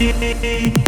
Yeah.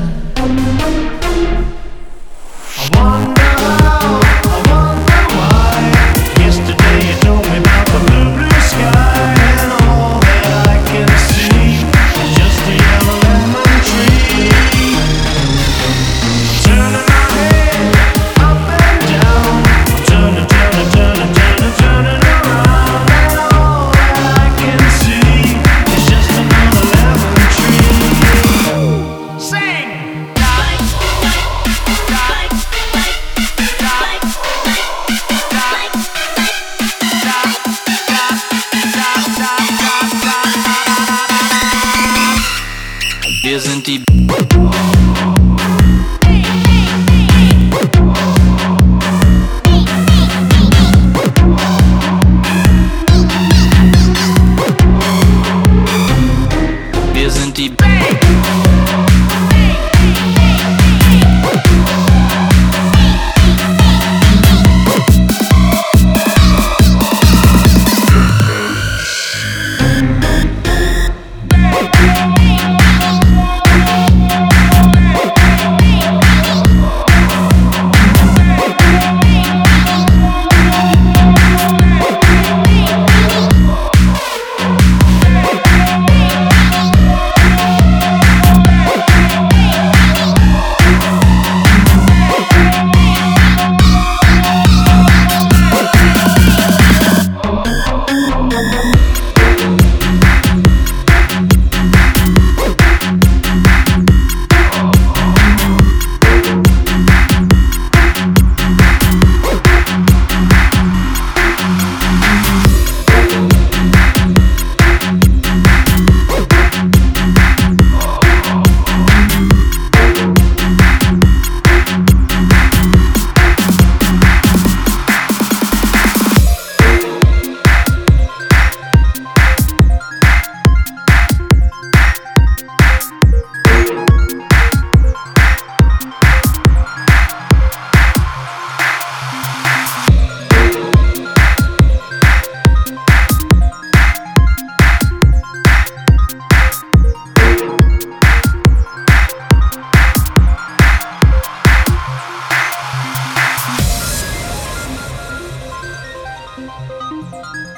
Música